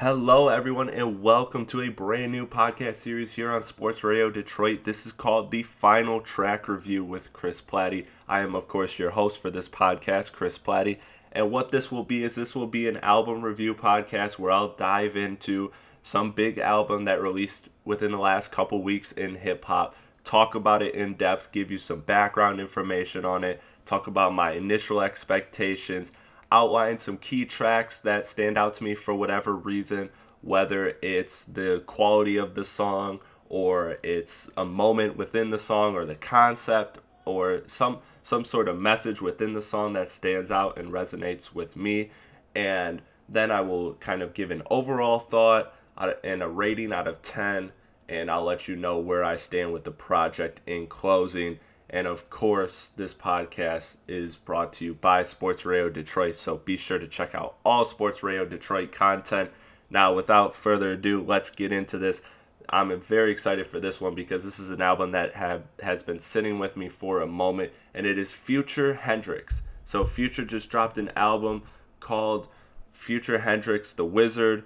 Hello, everyone, and welcome to a brand new podcast series here on Sports Radio Detroit. This is called the Final Track Review with Chris Platte. I am, of course, your host for this podcast, Chris Platte. And what this will be is this will be an album review podcast where I'll dive into some big album that released within the last couple weeks in hip hop, talk about it in depth, give you some background information on it, talk about my initial expectations outline some key tracks that stand out to me for whatever reason, whether it's the quality of the song or it's a moment within the song or the concept or some some sort of message within the song that stands out and resonates with me. And then I will kind of give an overall thought uh, and a rating out of 10 and I'll let you know where I stand with the project in closing and of course, this podcast is brought to you by Sports Radio Detroit. So be sure to check out all Sports Radio Detroit content. Now, without further ado, let's get into this. I'm very excited for this one because this is an album that have has been sitting with me for a moment, and it is Future Hendrix. So Future just dropped an album called Future Hendrix, The Wizard,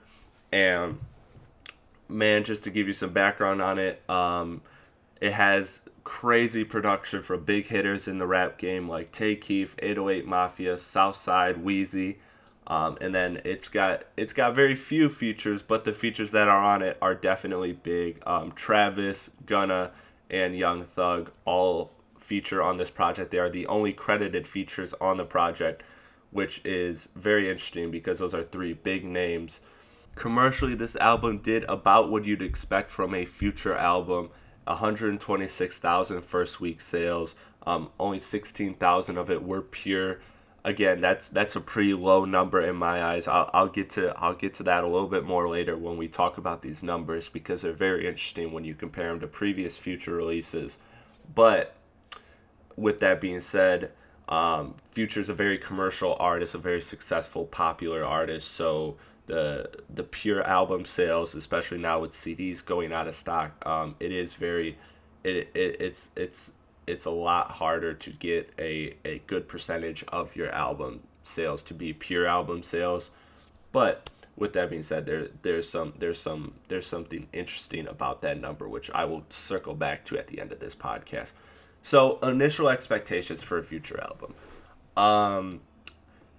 and man, just to give you some background on it, um, it has crazy production for big hitters in the rap game like Tay Keith, 808 Mafia, Southside, Wheezy. Um, and then it's got it's got very few features, but the features that are on it are definitely big. Um, Travis, Gunna, and Young Thug all feature on this project. They are the only credited features on the project, which is very interesting because those are three big names. Commercially, this album did about what you'd expect from a future album 126,000 first week sales. Um, only 16,000 of it were pure. Again, that's that's a pretty low number in my eyes. I'll, I'll get to I'll get to that a little bit more later when we talk about these numbers because they're very interesting when you compare them to previous future releases. But with that being said, um, Future's a very commercial artist, a very successful, popular artist. So the the pure album sales, especially now with CDs going out of stock, um, it is very, it, it it's it's it's a lot harder to get a, a good percentage of your album sales to be pure album sales. But with that being said, there there's some there's some there's something interesting about that number which I will circle back to at the end of this podcast. So initial expectations for a future album. Um,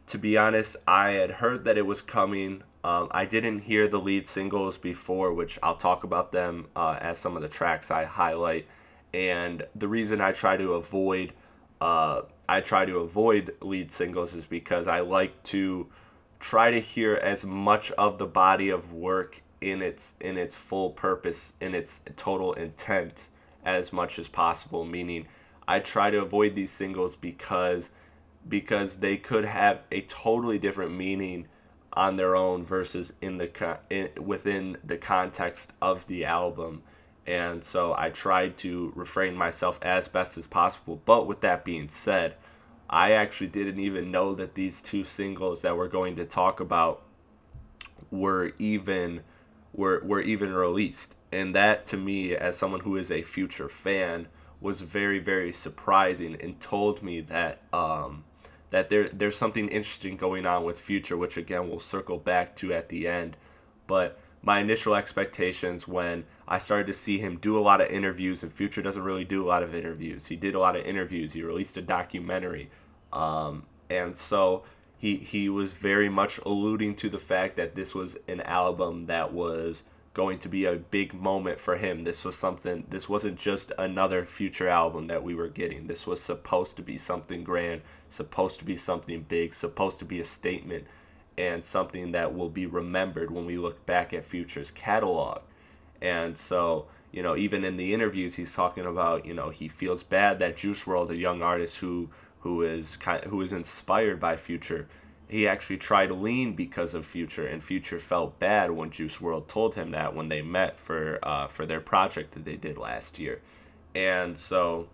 to be honest, I had heard that it was coming. Um, I didn't hear the lead singles before, which I'll talk about them uh, as some of the tracks I highlight. And the reason I try to avoid uh, I try to avoid lead singles is because I like to try to hear as much of the body of work in its in its full purpose in its total intent as much as possible meaning I try to avoid these singles because because they could have a totally different meaning on their own versus in the in, within the context of the album. And so I tried to refrain myself as best as possible. But with that being said I actually didn't even know that these two singles that we're going to talk about were even were were even released. And that to me as someone who is a future fan was very very surprising and told me that um that there there's something interesting going on with Future, which again we'll circle back to at the end. But my initial expectations when I started to see him do a lot of interviews, and Future doesn't really do a lot of interviews. He did a lot of interviews. He released a documentary, um, and so he he was very much alluding to the fact that this was an album that was going to be a big moment for him. This was something, this wasn't just another future album that we were getting. This was supposed to be something grand, supposed to be something big, supposed to be a statement, and something that will be remembered when we look back at Future's catalog. And so, you know, even in the interviews, he's talking about, you know, he feels bad that Juice World, a young artist who who is kind who is inspired by Future, he actually tried to lean because of Future, and Future felt bad when Juice World told him that when they met for uh, for their project that they did last year, and so,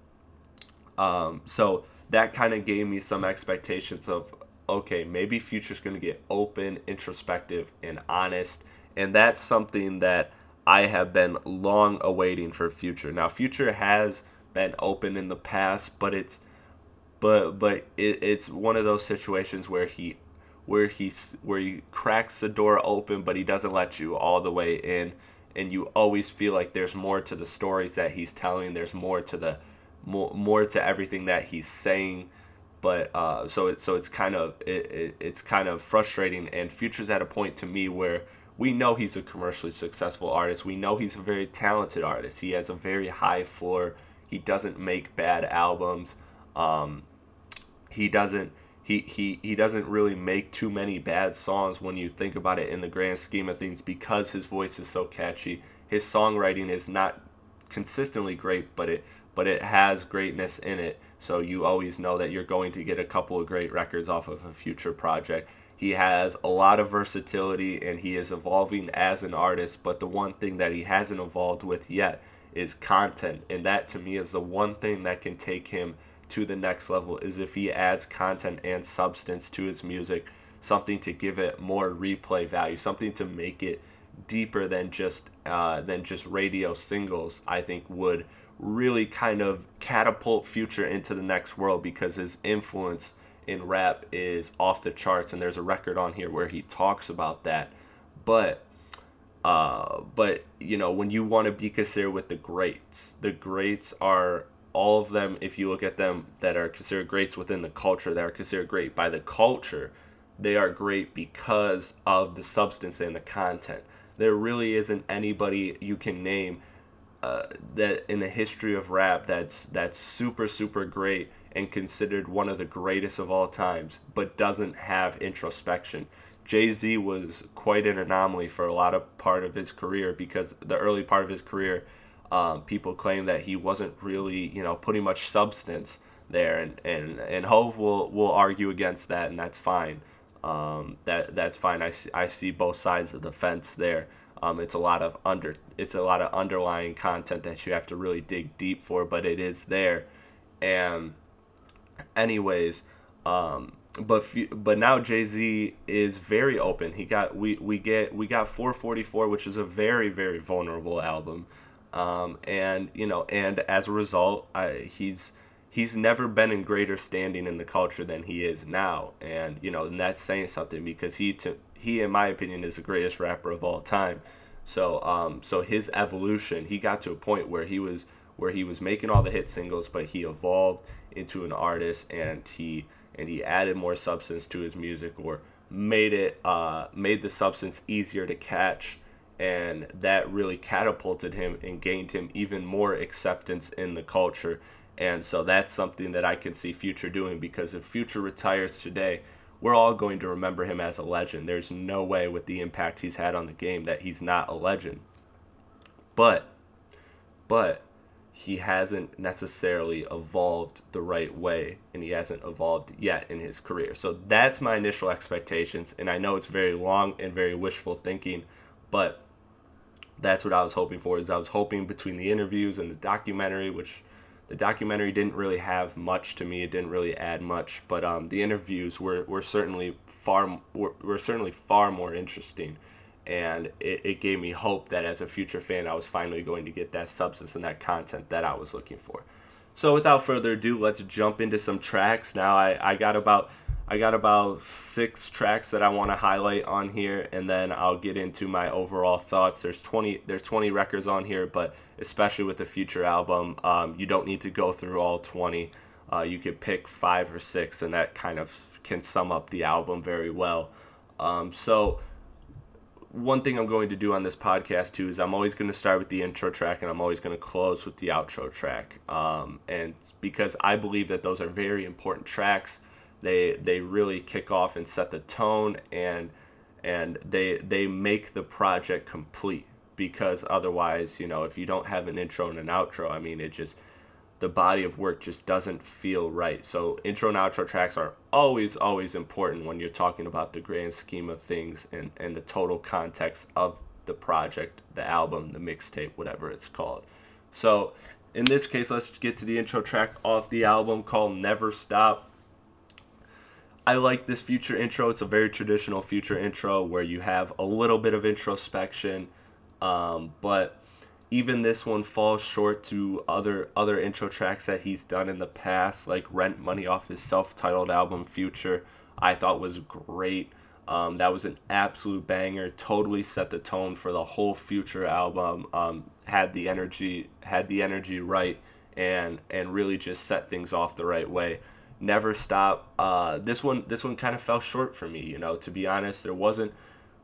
um, so that kind of gave me some expectations of okay, maybe Future's gonna get open, introspective, and honest, and that's something that I have been long awaiting for Future. Now, Future has been open in the past, but it's but but it, it's one of those situations where he where he's where he cracks the door open but he doesn't let you all the way in and you always feel like there's more to the stories that he's telling there's more to the more, more to everything that he's saying but uh, so it, so it's kind of it, it, it's kind of frustrating and future's at a point to me where we know he's a commercially successful artist we know he's a very talented artist he has a very high floor he doesn't make bad albums um, he doesn't he, he, he doesn't really make too many bad songs when you think about it in the grand scheme of things because his voice is so catchy his songwriting is not consistently great but it but it has greatness in it. So you always know that you're going to get a couple of great records off of a future project. He has a lot of versatility and he is evolving as an artist, but the one thing that he hasn't evolved with yet is content. And that to me is the one thing that can take him to the next level is if he adds content and substance to his music, something to give it more replay value, something to make it deeper than just uh, than just radio singles. I think would really kind of catapult Future into the next world because his influence in rap is off the charts, and there's a record on here where he talks about that. But uh, but you know when you want to be considered with the greats, the greats are all of them. If you look at them that are considered greats within the culture, that are considered great by the culture, they are great because of the substance and the content. There really isn't anybody you can name uh, that in the history of rap that's that's super super great and considered one of the greatest of all times, but doesn't have introspection. Jay Z was quite an anomaly for a lot of part of his career because the early part of his career, um, people claim that he wasn't really you know putting much substance there, and and and Hove will will argue against that, and that's fine. Um, that that's fine. I see, I see both sides of the fence there. Um, it's a lot of under it's a lot of underlying content that you have to really dig deep for, but it is there. And anyways, um, but but now Jay Z is very open. He got we we get we got 444, which is a very very vulnerable album, um, and you know and as a result, I, he's he's never been in greater standing in the culture than he is now, and you know and that's saying something because he to he in my opinion is the greatest rapper of all time. So um, so his evolution, he got to a point where he was where he was making all the hit singles, but he evolved into an artist and he and he added more substance to his music or made it uh, made the substance easier to catch and that really catapulted him and gained him even more acceptance in the culture and so that's something that I can see Future doing because if Future retires today we're all going to remember him as a legend. There's no way with the impact he's had on the game that he's not a legend. But but he hasn't necessarily evolved the right way and he hasn't evolved yet in his career. So that's my initial expectations and I know it's very long and very wishful thinking, but that's what I was hoping for is I was hoping between the interviews and the documentary which the documentary didn't really have much to me. It didn't really add much, but um, the interviews were, were certainly far were, were certainly far more interesting, and it, it gave me hope that as a future fan, I was finally going to get that substance and that content that I was looking for. So without further ado, let's jump into some tracks. Now I, I got about I got about six tracks that I want to highlight on here, and then I'll get into my overall thoughts. There's 20 there's 20 records on here, but especially with the future album, um, you don't need to go through all 20. Uh, you could pick five or six, and that kind of can sum up the album very well. Um, so one thing I'm going to do on this podcast too is I'm always going to start with the intro track and I'm always going to close with the outro track. Um, and because I believe that those are very important tracks they they really kick off and set the tone and and they they make the project complete because otherwise you know if you don't have an intro and an outro i mean it just the body of work just doesn't feel right. So intro and outro tracks are always always important when you're talking about the grand scheme of things and and the total context of the project the album the mixtape whatever it's called. So in this case let's get to the intro track off the album called never stop I like this future intro. It's a very traditional future intro where you have a little bit of introspection, um, but even this one falls short to other other intro tracks that he's done in the past, like Rent Money off his self-titled album Future. I thought was great. Um, that was an absolute banger. Totally set the tone for the whole future album. Um, had the energy, had the energy right, and and really just set things off the right way. Never stop. Uh, this one, this one kind of fell short for me. You know, to be honest, there wasn't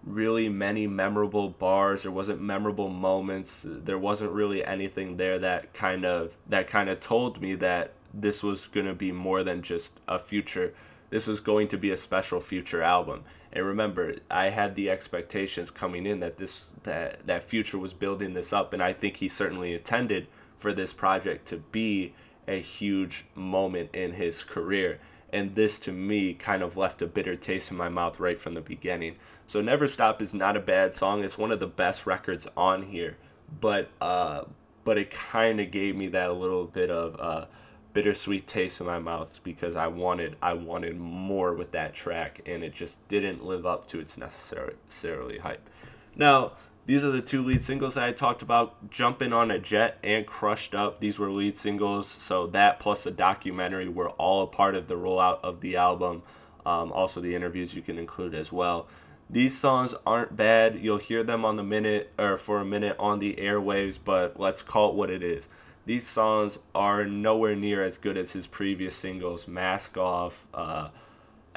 really many memorable bars. There wasn't memorable moments. There wasn't really anything there that kind of that kind of told me that this was gonna be more than just a future. This was going to be a special future album. And remember, I had the expectations coming in that this that that future was building this up, and I think he certainly intended for this project to be a huge moment in his career. And this to me kind of left a bitter taste in my mouth right from the beginning. So Never Stop is not a bad song. It's one of the best records on here, but uh, but it kind of gave me that little bit of uh, bittersweet taste in my mouth because I wanted I wanted more with that track, and it just didn't live up to its necessarily hype. Now these are the two lead singles that I talked about Jumping on a Jet and Crushed Up. These were lead singles, so that plus the documentary were all a part of the rollout of the album. Um, also, the interviews you can include as well. These songs aren't bad. You'll hear them on the minute or for a minute on the airwaves, but let's call it what it is. These songs are nowhere near as good as his previous singles Mask Off, uh,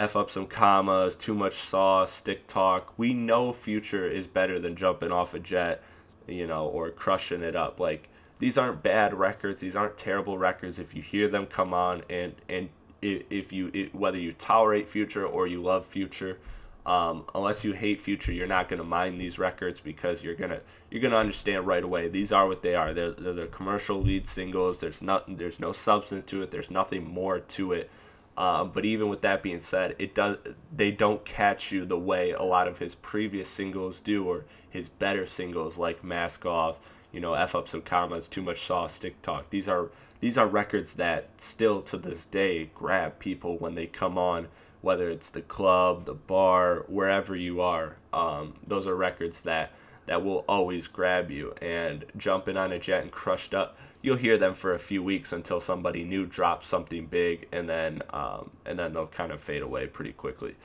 F up some commas, too much sauce, stick talk. We know Future is better than jumping off a jet, you know, or crushing it up. Like these aren't bad records. These aren't terrible records. If you hear them come on and and if you it, whether you tolerate Future or you love Future, um, unless you hate Future, you're not gonna mind these records because you're gonna you're gonna understand right away. These are what they are. They're, they're the commercial lead singles. There's nothing. There's no substance to it. There's nothing more to it um, but even with that being said, it does they don't catch you the way a lot of his previous singles do, or his better singles like Mask Off, you know, F Up Some Commas, Too Much Sauce, Stick Talk. These are these are records that still to this day grab people when they come on, whether it's the club, the bar, wherever you are. Um, those are records that that will always grab you. And jumping on a jet and crushed up you'll hear them for a few weeks until somebody new drops something big, and then um, and then they'll kind of fade away pretty quickly.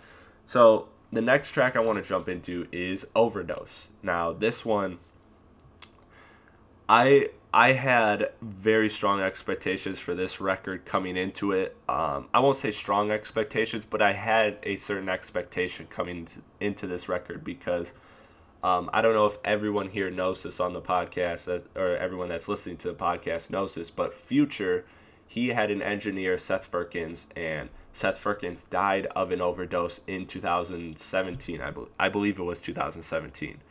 So the next track I want to jump into is Overdose. Now this one, I I had very strong expectations for this record coming into it. Um, I won't say strong expectations, but I had a certain expectation coming into this record because um, I don't know if everyone here knows this on the podcast, or everyone that's listening to the podcast knows this, but Future, he had an engineer, Seth Firkins, and Seth Firkins died of an overdose in 2017. I, be- I believe it was 2017.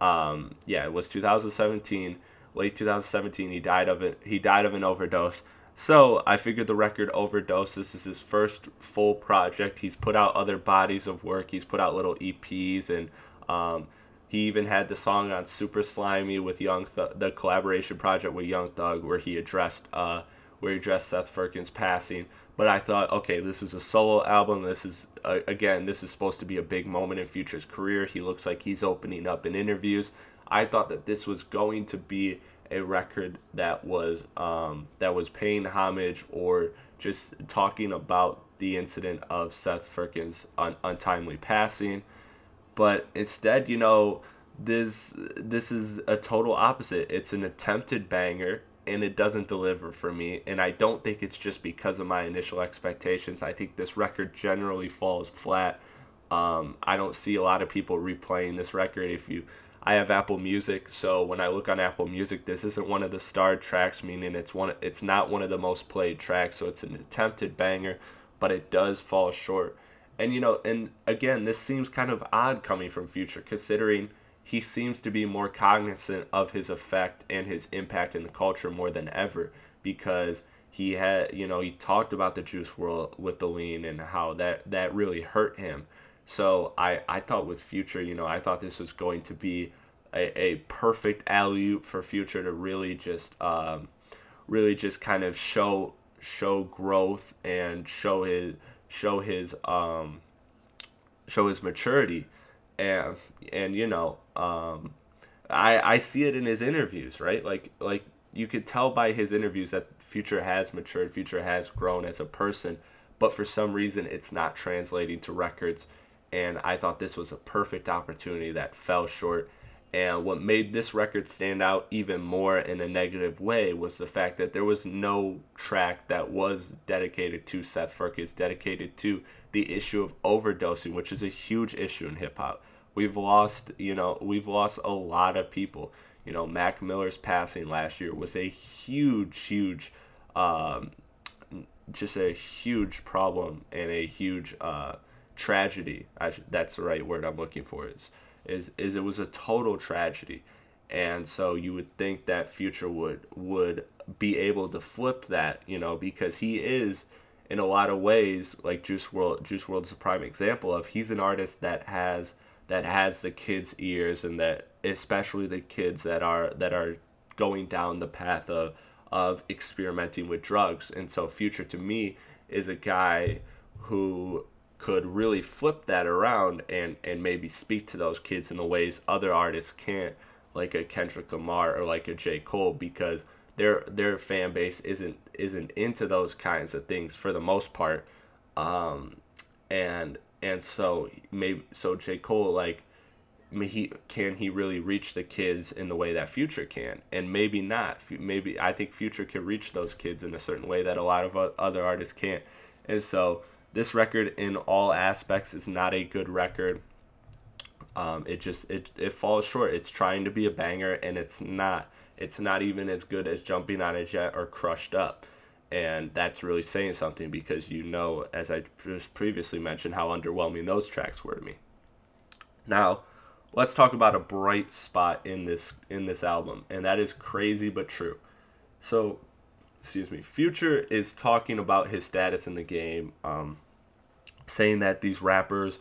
Um, yeah, it was 2017, late 2017. He died of it. He died of an overdose. So I figured the record overdose. This is his first full project. He's put out other bodies of work. He's put out little EPs and um, he even had the song on Super Slimey with Young Th- the collaboration project with Young Thug where he addressed uh where he addressed Seth Firkins passing. But I thought, okay, this is a solo album. This is uh, again, this is supposed to be a big moment in Future's career. He looks like he's opening up in interviews. I thought that this was going to be a record that was um, that was paying homage or just talking about the incident of Seth Firkins' un- untimely passing but instead, you know, this this is a total opposite. It's an attempted banger and it doesn't deliver for me and I don't think it's just because of my initial expectations. I think this record generally falls flat. Um, I don't see a lot of people replaying this record if you I have Apple Music, so when I look on Apple Music, this isn't one of the starred tracks, meaning it's one it's not one of the most played tracks, so it's an attempted banger, but it does fall short. And you know, and again, this seems kind of odd coming from Future, considering he seems to be more cognizant of his effect and his impact in the culture more than ever because he had you know he talked about the Juice world with the lean and how that that really hurt him. So i i thought with future you know i thought this was going to be a, a perfect alley for future to really just um really just kind of show show growth and show his show his um show his maturity and and you know um I I see it in his interviews right like like you could tell by his interviews that Future has matured Future has grown as a person but for some reason it's not translating to records and I thought this was a perfect opportunity that fell short. And what made this record stand out even more in a negative way was the fact that there was no track that was dedicated to Seth Firkins, dedicated to the issue of overdosing, which is a huge issue in hip hop. We've lost, you know, we've lost a lot of people. You know, Mac Miller's passing last year was a huge, huge, um, just a huge problem and a huge uh, tragedy. I should, that's the right word I'm looking for. Is is is it was a total tragedy, and so you would think that Future would would be able to flip that, you know, because he is in a lot of ways like Juice World Juice World is a prime example of he's an artist that has that has the kids' ears and that especially the kids that are that are going down the path of of experimenting with drugs. And so Future to me is a guy who could really flip that around and and maybe speak to those kids in the ways other artists can't, like a Kendrick Lamar or like a J. Cole, because their their fan base isn't isn't into those kinds of things for the most part. Um, and and so maybe so J. Cole like he can he really reach the kids in the way that Future can, and maybe not. Maybe I think Future can reach those kids in a certain way that a lot of other artists can't, and so this record in all aspects is not a good record. Um, it just it, it falls short. It's trying to be a banger and it's not. It's not even as good as Jumping on a Jet or Crushed Up. And that's really saying something because you know, as I just previously mentioned, how underwhelming those tracks were to me. Now, let's talk about a bright spot in this in this album, and that is crazy but true. So excuse me, Future is talking about his status in the game, um, saying that these rappers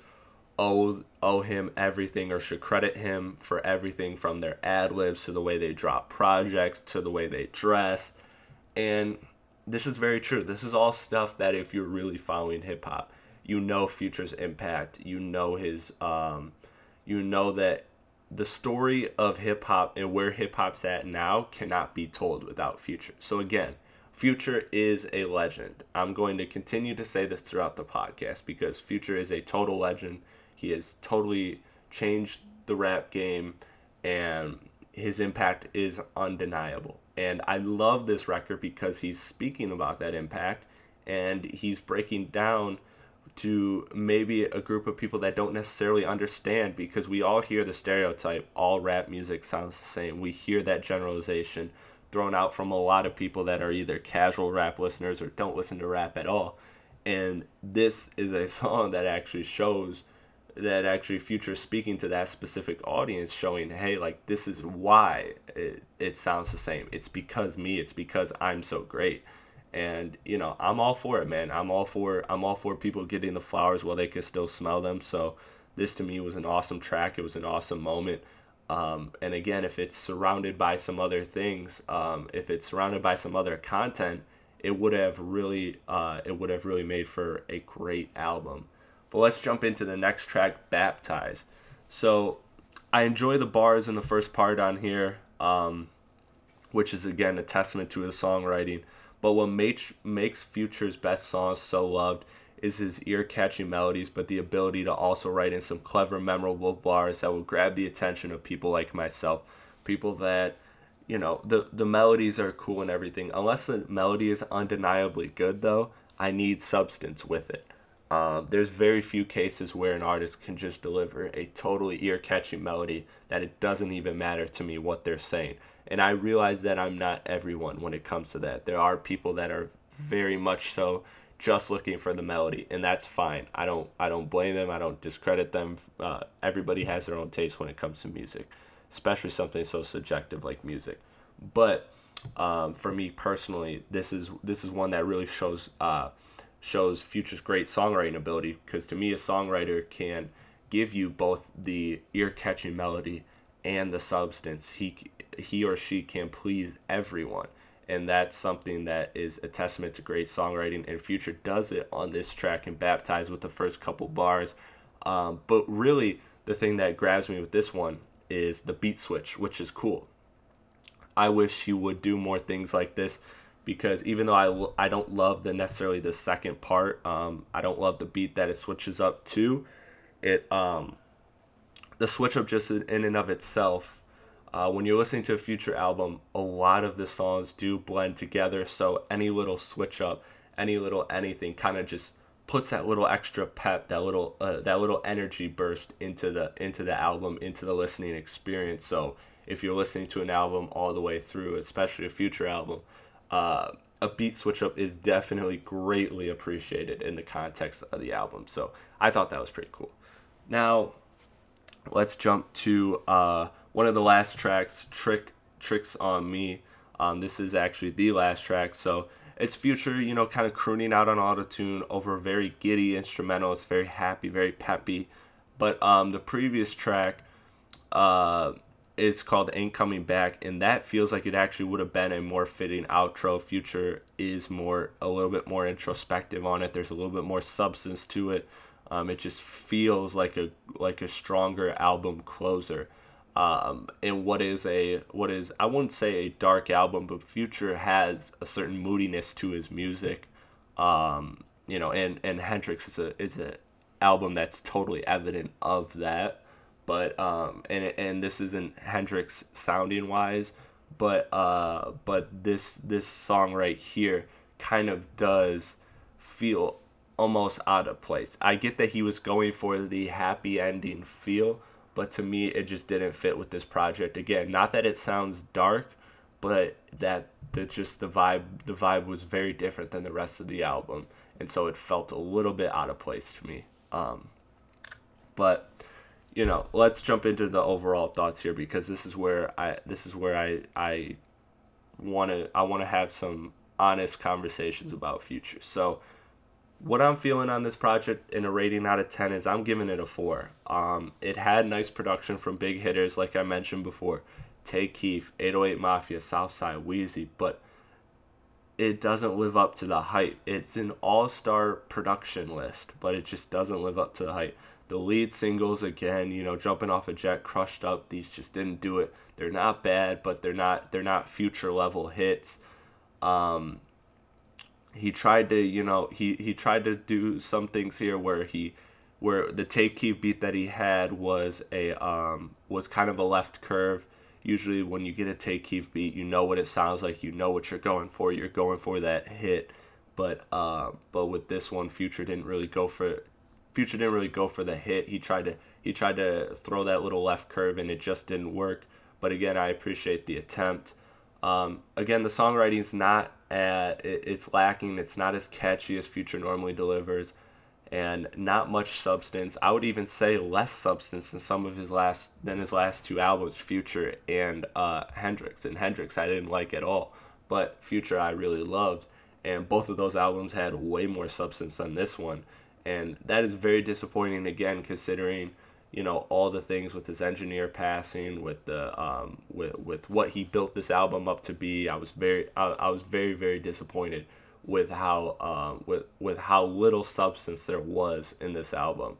owe owe him everything or should credit him for everything from their ad libs to the way they drop projects to the way they dress, and this is very true. This is all stuff that if you're really following hip hop, you know Future's impact, you know his, um, you know that the story of hip hop and where hip hop's at now cannot be told without Future. So again Future is a legend. I'm going to continue to say this throughout the podcast because Future is a total legend. He has totally changed the rap game and his impact is undeniable. And I love this record because he's speaking about that impact and he's breaking down to maybe a group of people that don't necessarily understand because we all hear the stereotype all rap music sounds the same. We hear that generalization thrown out from a lot of people that are either casual rap listeners or don't listen to rap at all. And this is a song that actually shows that actually future speaking to that specific audience showing hey like this is why it, it sounds the same. It's because me. It's because i'm so great. And you know i'm all for it man. I'm all for i'm all for people getting the flowers while they can still smell them. So this to me was an awesome track. It was an awesome moment um, and again, if it's surrounded by some other things, um, if it's surrounded by some other content, it would have really, uh, it would have really made for a great album. But let's jump into the next track, "Baptize." So, I enjoy the bars in the first part on here, um, which is again a testament to his songwriting. But what makes makes Future's best songs so loved is his ear catching melodies, but the ability to also write in some clever, memorable bars that will grab the attention of people like myself. People that, you know, the, the melodies are cool and everything. Unless the melody is undeniably good, though, I need substance with it. Um, there's very few cases where an artist can just deliver a totally ear catching melody that it doesn't even matter to me what they're saying. And I realize that I'm not everyone when it comes to that. There are people that are very much so just looking for the melody, and that's fine. I don't I don't blame them. I don't discredit them. Uh, everybody has their own taste when it comes to music, especially something so subjective like music. But um, for me personally, this is this is one that really shows uh, shows Future's great songwriting ability. Because to me, a songwriter can give you both the ear catching melody and the substance. He he or she can please everyone and that's something that is a testament to great songwriting and future does it on this track and baptized with the first couple bars um, but really the thing that grabs me with this one is the beat switch which is cool i wish he would do more things like this because even though I, I don't love the necessarily the second part um, i don't love the beat that it switches up to it um, the switch up just in and of itself. Uh, when you're listening to a future album, a lot of the songs do blend together. So any little switch up, any little anything, kind of just puts that little extra pep, that little uh, that little energy burst into the into the album, into the listening experience. So if you're listening to an album all the way through, especially a future album, uh, a beat switch up is definitely greatly appreciated in the context of the album. So I thought that was pretty cool. Now, let's jump to uh, one of the last tracks, "Trick Tricks on Me." Um, this is actually the last track, so it's Future, you know, kind of crooning out on autotune over a very giddy instrumental. It's very happy, very peppy. But um, the previous track, uh, it's called Ain't Coming Back, and that feels like it actually would have been a more fitting outro. Future is more a little bit more introspective on it. There's a little bit more substance to it. Um, it just feels like a like a stronger album closer. Um, and what is a what is I wouldn't say a dark album, but Future has a certain moodiness to his music. Um, you know, and and Hendrix is a is a album that's totally evident of that but um, and and this isn't Hendrix sounding wise, but uh, but this this song right here kind of does feel almost out of place. I get that he was going for the happy ending feel, but to me it just didn't fit with this project. Again, not that it sounds dark, but that that just the vibe the vibe was very different than the rest of the album, and so it felt a little bit out of place to me. Um, but you know, let's jump into the overall thoughts here because this is where I this is where I I want to I want to have some honest conversations about future. So what I'm feeling on this project in a rating out of 10 is I'm giving it a 4. Um, it had nice production from big hitters like I mentioned before. Tay Keith, 808 Mafia, Southside, Wheezy, but it doesn't live up to the hype. It's an all-star production list, but it just doesn't live up to the hype. The lead singles again, you know, jumping off a jet, crushed up. These just didn't do it. They're not bad, but they're not they're not future level hits. Um, he tried to, you know, he he tried to do some things here where he where the Tay Keith beat that he had was a um was kind of a left curve. Usually when you get a Tay Keith beat, you know what it sounds like, you know what you're going for. You're going for that hit. But uh, but with this one, Future didn't really go for Future didn't really go for the hit. He tried to he tried to throw that little left curve and it just didn't work. But again, I appreciate the attempt. Um, again, the songwriting is not at, it, it's lacking. It's not as catchy as Future normally delivers, and not much substance. I would even say less substance than some of his last than his last two albums, Future and uh, Hendrix. And Hendrix I didn't like at all, but Future I really loved, and both of those albums had way more substance than this one and that is very disappointing again considering you know all the things with his engineer passing with the um with with what he built this album up to be i was very i, I was very very disappointed with how um with with how little substance there was in this album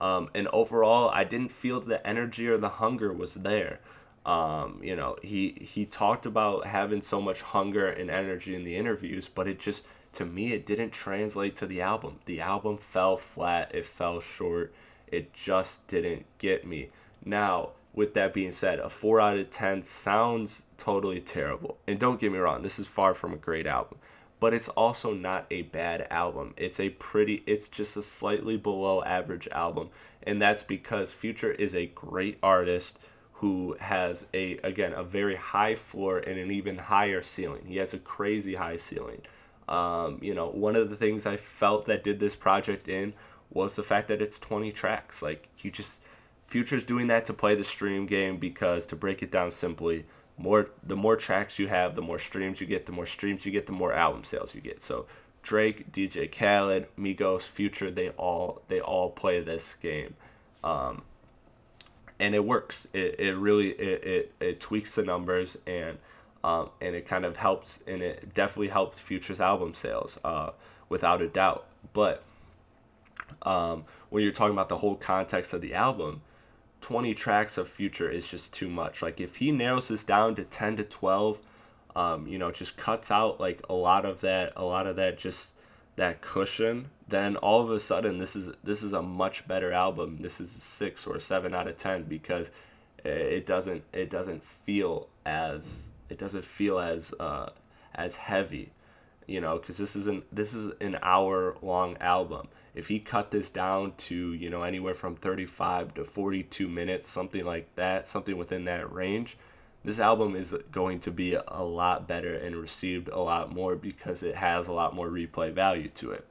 um and overall i didn't feel the energy or the hunger was there um you know he he talked about having so much hunger and energy in the interviews but it just to me it didn't translate to the album. The album fell flat, it fell short. It just didn't get me. Now, with that being said, a 4 out of 10 sounds totally terrible. And don't get me wrong, this is far from a great album, but it's also not a bad album. It's a pretty it's just a slightly below average album, and that's because Future is a great artist who has a again a very high floor and an even higher ceiling. He has a crazy high ceiling. Um, you know, one of the things I felt that did this project in was the fact that it's 20 tracks. Like, you just, Future's doing that to play the stream game because, to break it down simply, more the more tracks you have, the more streams you get, the more streams you get, the more album sales you get. So Drake, DJ Khaled, Migos, Future, they all they all play this game. Um, and it works. It, it really it, it, it tweaks the numbers and um, and it kind of helps, and it definitely helped Future's album sales, uh, without a doubt. But um, when you're talking about the whole context of the album, 20 tracks of Future is just too much. Like if he narrows this down to 10 to 12, um, you know, just cuts out like a lot of that, a lot of that just that cushion, then all of a sudden this is this is a much better album. This is a six or a seven out of ten because it doesn't it doesn't feel as it doesn't feel as uh, as heavy, you know, because this is an this is an hour long album. If he cut this down to you know anywhere from thirty five to forty two minutes, something like that, something within that range, this album is going to be a lot better and received a lot more because it has a lot more replay value to it.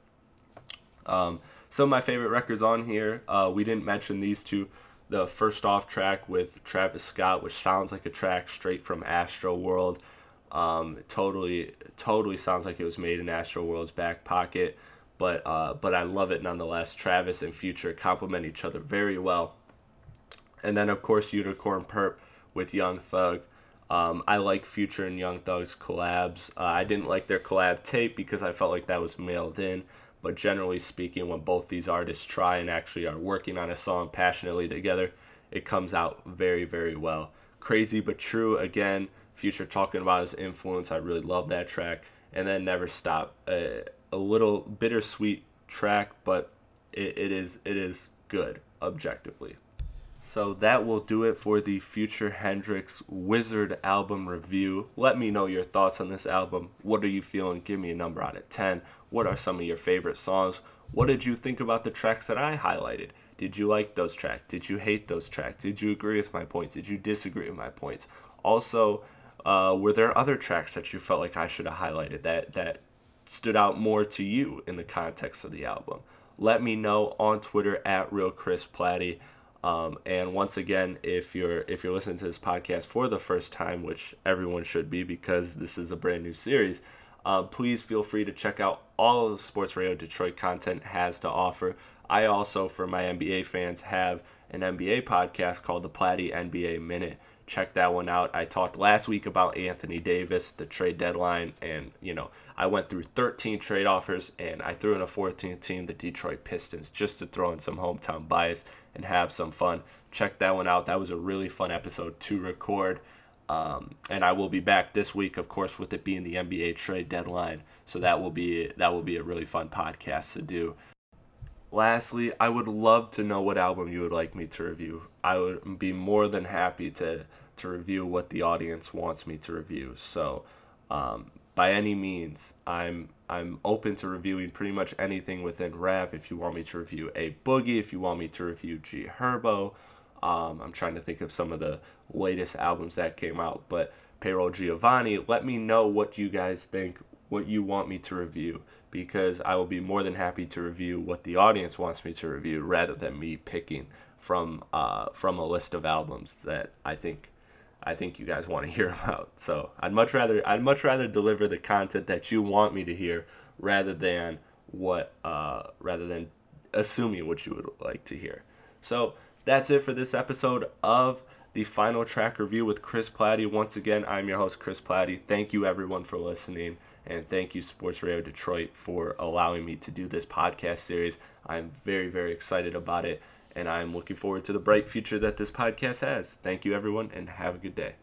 Um, some of my favorite records on here, uh, we didn't mention these two. The first off track with Travis Scott, which sounds like a track straight from Astroworld. Um, totally, totally sounds like it was made in Astroworld's back pocket, but uh, but I love it nonetheless. Travis and Future complement each other very well. And then of course Unicorn Purp with Young Thug. Um, I like Future and Young Thug's collabs. Uh, I didn't like their collab tape because I felt like that was mailed in. But generally speaking, when both these artists try and actually are working on a song passionately together, it comes out very, very well. Crazy but true, again, Future talking about his influence. I really love that track. And then Never Stop. Uh, a little bittersweet track, but it, it is it is good objectively. So that will do it for the Future Hendrix Wizard album review. Let me know your thoughts on this album. What are you feeling? Give me a number out of 10. What are some of your favorite songs? What did you think about the tracks that I highlighted? Did you like those tracks? Did you hate those tracks? Did you agree with my points? Did you disagree with my points? Also, uh, were there other tracks that you felt like I should have highlighted that that stood out more to you in the context of the album? Let me know on Twitter at real Chris Platte. Um, and once again, if you're if you're listening to this podcast for the first time, which everyone should be because this is a brand new series, uh, please feel free to check out all of the Sports Radio Detroit content has to offer. I also, for my NBA fans, have an NBA podcast called the Platte NBA Minute. Check that one out. I talked last week about Anthony Davis, the trade deadline, and you know I went through 13 trade offers and I threw in a 14th team, the Detroit Pistons, just to throw in some hometown bias and have some fun. Check that one out. That was a really fun episode to record. Um, and I will be back this week, of course, with it being the NBA trade deadline. So that will be that will be a really fun podcast to do. Lastly, I would love to know what album you would like me to review. I would be more than happy to to review what the audience wants me to review. So, um, by any means, I'm I'm open to reviewing pretty much anything within rap. If you want me to review A Boogie, if you want me to review G Herbo, um, I'm trying to think of some of the latest albums that came out. But Payroll Giovanni, let me know what you guys think, what you want me to review, because I will be more than happy to review what the audience wants me to review rather than me picking from uh, from a list of albums that I think I think you guys want to hear about. So I'd much rather I'd much rather deliver the content that you want me to hear rather than what uh, rather than assuming what you would like to hear. So that's it for this episode of the final track review with Chris Platte. Once again, I'm your host Chris Platte. Thank you everyone for listening, and thank you Sports Radio Detroit for allowing me to do this podcast series. I'm very very excited about it and I'm looking forward to the bright future that this podcast has. Thank you, everyone, and have a good day.